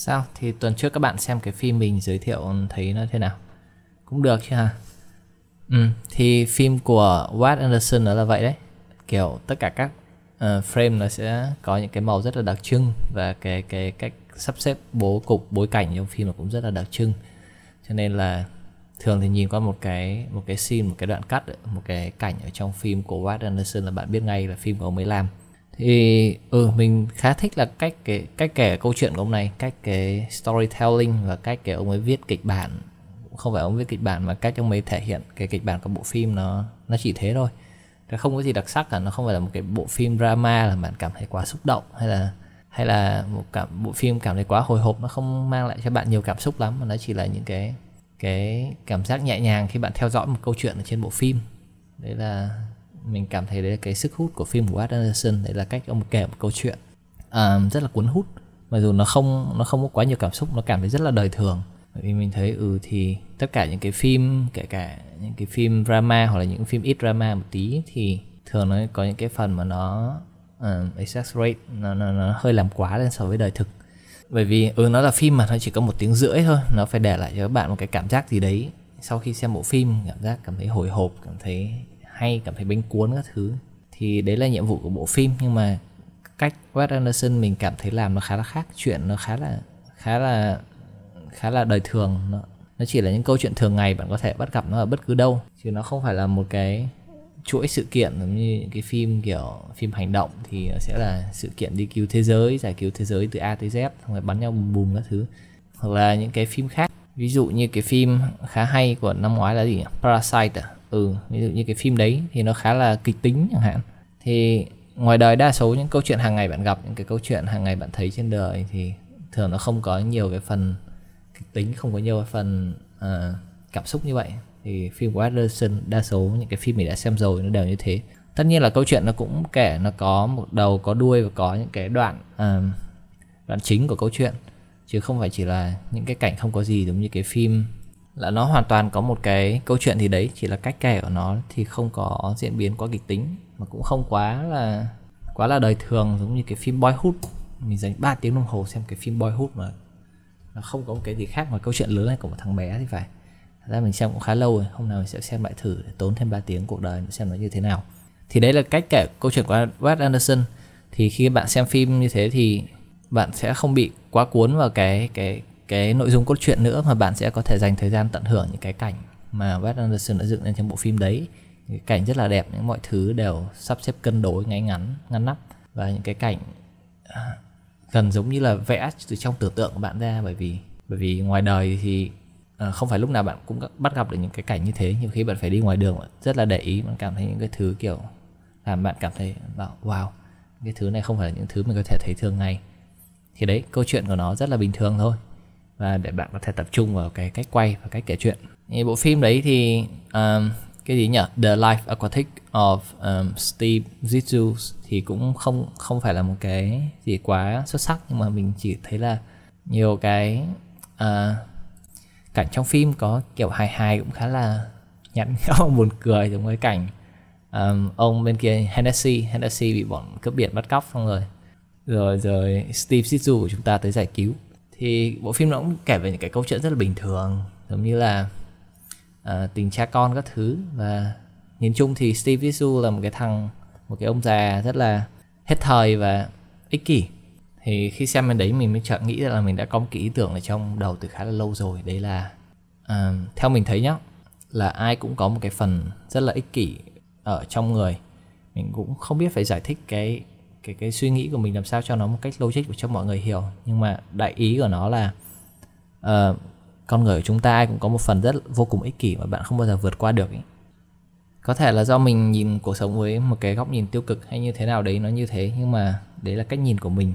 sao? Thì tuần trước các bạn xem cái phim mình giới thiệu thấy nó thế nào? Cũng được chứ hả? Ừ thì phim của Wes Anderson nó là vậy đấy. Kiểu tất cả các uh, frame nó sẽ có những cái màu rất là đặc trưng và cái cái cách sắp xếp bố cục bối cảnh trong phim nó cũng rất là đặc trưng. Cho nên là thường thì nhìn qua một cái một cái scene một cái đoạn cắt một cái cảnh ở trong phim của Wes Anderson là bạn biết ngay là phim của ông ấy làm thì ừ mình khá thích là cách cái cách kể câu chuyện của ông này, cách cái storytelling và cách cái ông ấy viết kịch bản. Không phải ông viết kịch bản mà cách ông ấy thể hiện cái kịch bản của bộ phim nó nó chỉ thế thôi. Nó không có gì đặc sắc cả, nó không phải là một cái bộ phim drama là bạn cảm thấy quá xúc động hay là hay là một cảm, bộ phim cảm thấy quá hồi hộp, nó không mang lại cho bạn nhiều cảm xúc lắm, mà nó chỉ là những cái cái cảm giác nhẹ nhàng khi bạn theo dõi một câu chuyện ở trên bộ phim. Đấy là mình cảm thấy đấy là cái sức hút của phim của Wes Anderson đấy là cách ông kể một câu chuyện à, rất là cuốn hút. Mặc dù nó không nó không có quá nhiều cảm xúc nó cảm thấy rất là đời thường. Bởi vì mình thấy ừ thì tất cả những cái phim kể cả những cái phim drama hoặc là những phim ít drama một tí thì thường nó có những cái phần mà nó uh, exaggerate nó, nó, nó hơi làm quá lên so với đời thực. Bởi vì ừ nó là phim mà nó chỉ có một tiếng rưỡi thôi nó phải để lại cho các bạn một cái cảm giác gì đấy. Sau khi xem bộ phim cảm giác cảm thấy hồi hộp cảm thấy hay cảm thấy bánh cuốn các thứ thì đấy là nhiệm vụ của bộ phim nhưng mà cách Wes Anderson mình cảm thấy làm nó khá là khác chuyện nó khá là khá là khá là đời thường nó, nó chỉ là những câu chuyện thường ngày bạn có thể bắt gặp nó ở bất cứ đâu chứ nó không phải là một cái chuỗi sự kiện giống như những cái phim kiểu phim hành động thì nó sẽ là sự kiện đi cứu thế giới giải cứu thế giới từ A tới Z xong rồi bắn nhau bùm bùm các thứ hoặc là những cái phim khác ví dụ như cái phim khá hay của năm ngoái là gì nhỉ? Parasite à? Ừ ví dụ như cái phim đấy thì nó khá là kịch tính chẳng hạn. Thì ngoài đời đa số những câu chuyện hàng ngày bạn gặp những cái câu chuyện hàng ngày bạn thấy trên đời thì thường nó không có nhiều cái phần kịch tính không có nhiều cái phần uh, cảm xúc như vậy. Thì phim của Anderson đa số những cái phim mình đã xem rồi nó đều như thế. Tất nhiên là câu chuyện nó cũng kể nó có một đầu có đuôi và có những cái đoạn uh, đoạn chính của câu chuyện. Chứ không phải chỉ là những cái cảnh không có gì giống như cái phim là nó hoàn toàn có một cái câu chuyện thì đấy, chỉ là cách kể của nó thì không có diễn biến quá kịch tính, mà cũng không quá là quá là đời thường giống như cái phim Boyhood. Mình dành 3 tiếng đồng hồ xem cái phim Boyhood mà nó không có một cái gì khác ngoài câu chuyện lớn này của một thằng bé thì phải. Thật ra mình xem cũng khá lâu rồi, hôm nào mình sẽ xem lại thử để tốn thêm 3 tiếng cuộc đời xem nó như thế nào. Thì đấy là cách kể câu chuyện của Wes Anderson. Thì khi bạn xem phim như thế thì bạn sẽ không bị quá cuốn vào cái cái cái nội dung cốt truyện nữa mà bạn sẽ có thể dành thời gian tận hưởng những cái cảnh mà Wes Anderson đã dựng lên trong bộ phim đấy. Những cái cảnh rất là đẹp những mọi thứ đều sắp xếp cân đối ngay ngắn ngăn nắp. Và những cái cảnh à, gần giống như là vẽ từ trong tưởng tượng của bạn ra bởi vì bởi vì ngoài đời thì à, không phải lúc nào bạn cũng bắt gặp được những cái cảnh như thế. Nhiều khi bạn phải đi ngoài đường rất là để ý bạn cảm thấy những cái thứ kiểu làm bạn cảm thấy bảo wow cái thứ này không phải là những thứ mình có thể thấy thường ngày. Thì đấy câu chuyện của nó rất là bình thường thôi và để bạn có thể tập trung vào cái cách quay và cách kể chuyện. Thì bộ phim đấy thì um, cái gì nhỉ The Life Aquatic of um, Steve Zissou thì cũng không không phải là một cái gì quá xuất sắc nhưng mà mình chỉ thấy là nhiều cái uh, cảnh trong phim có kiểu hài hài cũng khá là nhẵn nhẽo buồn cười giống với cảnh um, ông bên kia Hennessy. Hennessy bị bọn cướp biển bắt cóc xong rồi. Rồi rồi Steve Zissou của chúng ta tới giải cứu thì bộ phim nó cũng kể về những cái câu chuyện rất là bình thường giống như là uh, tình cha con các thứ. Và nhìn chung thì Steve Zissou là một cái thằng một cái ông già rất là hết thời và ích kỷ. Thì khi xem bên đấy mình mới chợt nghĩ là mình đã có một cái ý tưởng ở trong đầu từ khá là lâu rồi. Đấy là uh, theo mình thấy nhá là ai cũng có một cái phần rất là ích kỷ ở trong người. Mình cũng không biết phải giải thích cái cái cái suy nghĩ của mình làm sao cho nó một cách logic để cho mọi người hiểu. Nhưng mà đại ý của nó là uh, con người của chúng ta ai cũng có một phần rất vô cùng ích kỷ mà bạn không bao giờ vượt qua được ý. có thể là do mình nhìn cuộc sống với một cái góc nhìn tiêu cực hay như thế nào đấy nó như thế nhưng mà đấy là cách nhìn của mình.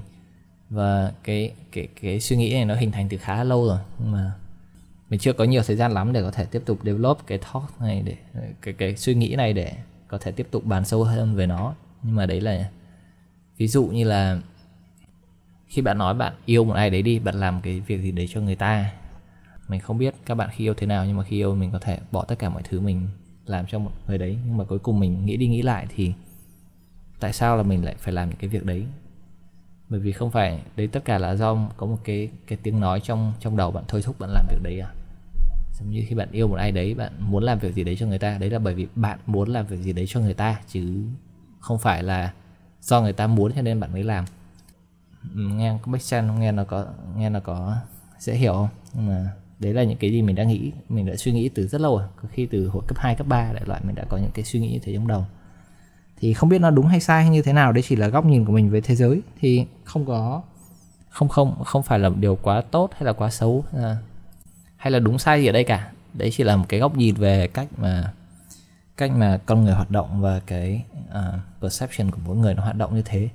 Và cái cái cái suy nghĩ này nó hình thành từ khá lâu rồi nhưng mà mình chưa có nhiều thời gian lắm để có thể tiếp tục develop cái thought này để cái cái suy nghĩ này để có thể tiếp tục bàn sâu hơn về nó. Nhưng mà đấy là ví dụ như là khi bạn nói bạn yêu một ai đấy đi, bạn làm cái việc gì đấy cho người ta. Mình không biết các bạn khi yêu thế nào, nhưng mà khi yêu mình có thể bỏ tất cả mọi thứ mình làm cho một người đấy. Nhưng mà cuối cùng mình nghĩ đi nghĩ lại thì tại sao là mình lại phải làm những cái việc đấy? Bởi vì không phải đấy tất cả là do có một cái cái tiếng nói trong trong đầu bạn thôi thúc bạn làm việc đấy à? Giống như khi bạn yêu một ai đấy, bạn muốn làm việc gì đấy cho người ta. Đấy là bởi vì bạn muốn làm việc gì đấy cho người ta, chứ không phải là do người ta muốn cho nên bạn mới làm. Ừ, nghe có make không? Nghe nó có nghe nó có dễ hiểu không? Nhưng mà đấy là những cái gì mình đã nghĩ. Mình đã suy nghĩ từ rất lâu rồi. Có khi từ hồi cấp 2, cấp 3 đại loại mình đã có những cái suy nghĩ như thế trong đầu. Thì không biết nó đúng hay sai hay như thế nào. Đấy chỉ là góc nhìn của mình về thế giới. Thì không có không không không phải là điều quá tốt hay là quá xấu à, hay là đúng sai gì ở đây cả. Đấy chỉ là một cái góc nhìn về cách mà cách mà con người hoạt động và cái uh, perception của mỗi người nó hoạt động như thế.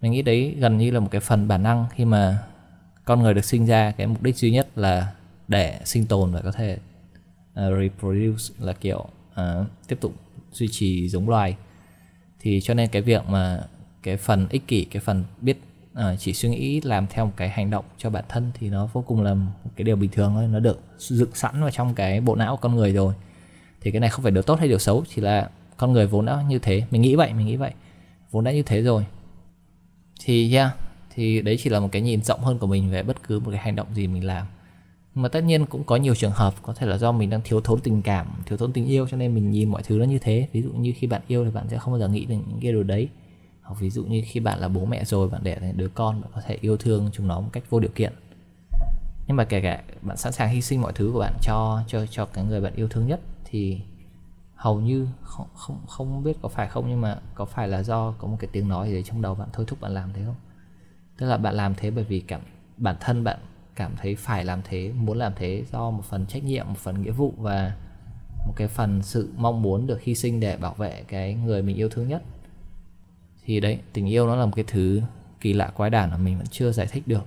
Mình nghĩ đấy gần như là một cái phần bản năng khi mà con người được sinh ra cái mục đích duy nhất là để sinh tồn và có thể uh, reproduce là kiểu uh, tiếp tục duy trì giống loài. Thì cho nên cái việc mà cái phần ích kỷ cái phần biết uh, chỉ suy nghĩ làm theo một cái hành động cho bản thân thì nó vô cùng là một cái điều bình thường thôi. Nó được dựng sẵn vào trong cái bộ não của con người rồi thì cái này không phải điều tốt hay điều xấu, chỉ là con người vốn đã như thế. Mình nghĩ vậy, mình nghĩ vậy. Vốn đã như thế rồi. Thì, yeah, thì đấy chỉ là một cái nhìn rộng hơn của mình về bất cứ một cái hành động gì mình làm. Mà tất nhiên cũng có nhiều trường hợp, có thể là do mình đang thiếu thốn tình cảm, thiếu thốn tình yêu, cho nên mình nhìn mọi thứ nó như thế. Ví dụ như khi bạn yêu thì bạn sẽ không bao giờ nghĩ đến những cái điều đấy. Hoặc ví dụ như khi bạn là bố mẹ rồi, bạn đẻ thành đứa con, bạn có thể yêu thương chúng nó một cách vô điều kiện. Nhưng mà kể cả bạn sẵn sàng hy sinh mọi thứ của bạn cho cho cho cái người bạn yêu thương nhất thì hầu như không không không biết có phải không, nhưng mà có phải là do có một cái tiếng nói gì trong đầu bạn, thôi thúc bạn làm thế không? Tức là bạn làm thế bởi vì cảm, bản thân bạn cảm thấy phải làm thế, muốn làm thế do một phần trách nhiệm, một phần nghĩa vụ và một cái phần sự mong muốn được hy sinh để bảo vệ cái người mình yêu thương nhất. Thì đấy, tình yêu nó là một cái thứ kỳ lạ quái đản mà mình vẫn chưa giải thích được.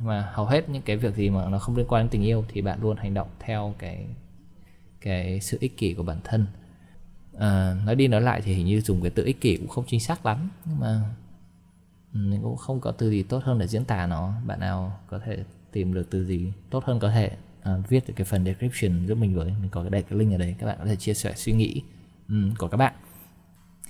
Mà hầu hết những cái việc gì mà nó không liên quan đến tình yêu thì bạn luôn hành động theo cái cái sự ích kỷ của bản thân. À, nói đi nói lại thì hình như dùng cái từ ích kỷ cũng không chính xác lắm nhưng mà ừ, mình cũng không có từ gì tốt hơn để diễn tả nó. Bạn nào có thể tìm được từ gì tốt hơn có thể à, viết được cái phần description giúp mình với. Mình có cái để cái link ở đây các bạn có thể chia sẻ suy nghĩ um, của các bạn.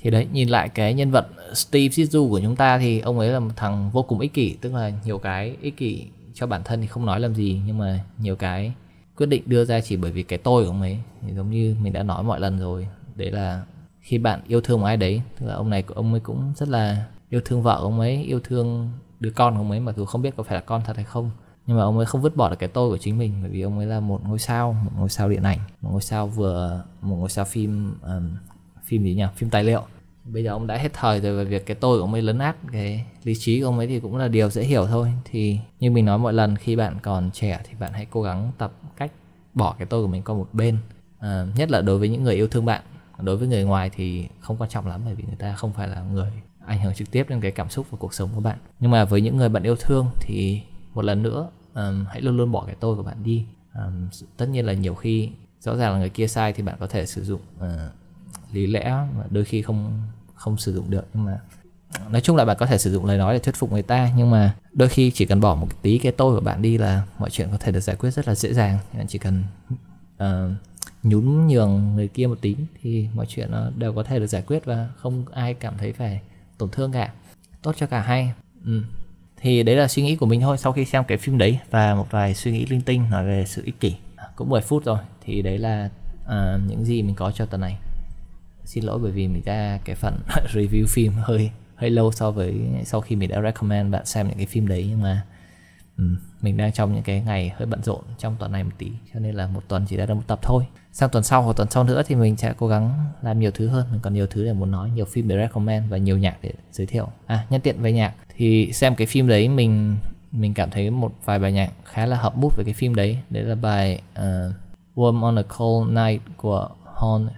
Thì đấy nhìn lại cái nhân vật Steve Zissou của chúng ta thì ông ấy là một thằng vô cùng ích kỷ tức là nhiều cái ích kỷ cho bản thân thì không nói làm gì nhưng mà nhiều cái quyết định đưa ra chỉ bởi vì cái tôi của ông ấy. Thì giống như mình đã nói mọi lần rồi đấy là khi bạn yêu thương một ai đấy tức là ông này ông ấy cũng rất là yêu thương vợ ông ấy yêu thương đứa con của ông ấy mặc dù không biết có phải là con thật hay không. Nhưng mà ông ấy không vứt bỏ được cái tôi của chính mình bởi vì ông ấy là một ngôi sao một ngôi sao điện ảnh một ngôi sao vừa một ngôi sao phim um, phim gì nhỉ? Phim tài liệu. Bây giờ ông đã hết thời rồi về việc cái tôi của ông ấy lấn át cái lý trí của ông ấy thì cũng là điều dễ hiểu thôi. Thì như mình nói mọi lần khi bạn còn trẻ thì bạn hãy cố gắng tập bỏ cái tôi của mình qua một bên. À, nhất là đối với những người yêu thương bạn. Đối với người ngoài thì không quan trọng lắm bởi vì người ta không phải là người ảnh hưởng trực tiếp đến cái cảm xúc và cuộc sống của bạn. Nhưng mà với những người bạn yêu thương thì một lần nữa um, hãy luôn luôn bỏ cái tôi của bạn đi. Um, tất nhiên là nhiều khi rõ ràng là người kia sai thì bạn có thể sử dụng uh, lý lẽ mà đôi khi không không sử dụng được. Nhưng mà nói chung là bạn có thể sử dụng lời nói để thuyết phục người ta nhưng mà đôi khi chỉ cần bỏ một tí cái tôi của bạn đi là mọi chuyện có thể được giải quyết rất là dễ dàng. Bạn chỉ cần uh, nhún nhường người kia một tí thì mọi chuyện nó đều có thể được giải quyết và không ai cảm thấy phải tổn thương cả. Tốt cho cả hai. Ừ. thì đấy là suy nghĩ của mình thôi sau khi xem cái phim đấy và một vài suy nghĩ linh tinh nói về sự ích kỷ. Cũng 10 phút rồi thì đấy là uh, những gì mình có cho tuần này. Xin lỗi bởi vì mình ra cái phần review phim hơi hơi lâu so với sau khi mình đã recommend bạn xem những cái phim đấy nhưng mà um, mình đang trong những cái ngày hơi bận rộn trong tuần này một tí cho nên là một tuần chỉ ra được một tập thôi. Sang tuần sau hoặc tuần sau nữa thì mình sẽ cố gắng làm nhiều thứ hơn mình còn nhiều thứ để muốn nói nhiều phim để recommend và nhiều nhạc để giới thiệu. À nhân tiện về nhạc thì xem cái phim đấy mình mình cảm thấy một vài bài nhạc khá là hợp bút với cái phim đấy. Đấy là bài ờ, uh, Warm on a Cold Night của Horn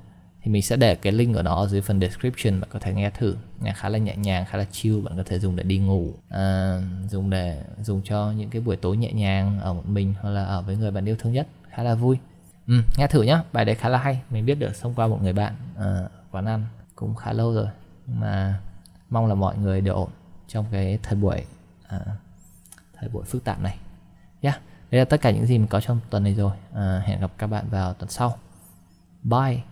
thì mình sẽ để cái link ở đó ở dưới phần description bạn có thể nghe thử. Nghe khá là nhẹ nhàng khá là chill bạn có thể dùng để đi ngủ. À, dùng để dùng cho những cái buổi tối nhẹ nhàng ở một mình hoặc là ở với người bạn yêu thương nhất. Khá là vui. Ừ, nghe thử nhá. Bài đấy khá là hay. Mình biết được thông qua một người bạn à, quán ăn cũng khá lâu rồi. Nhưng mà mong là mọi người đều ổn trong cái thời buổi à, thời buổi phức tạp này. Yeah đây là tất cả những gì mình có trong tuần này rồi. À, hẹn gặp các bạn vào tuần sau. Bye.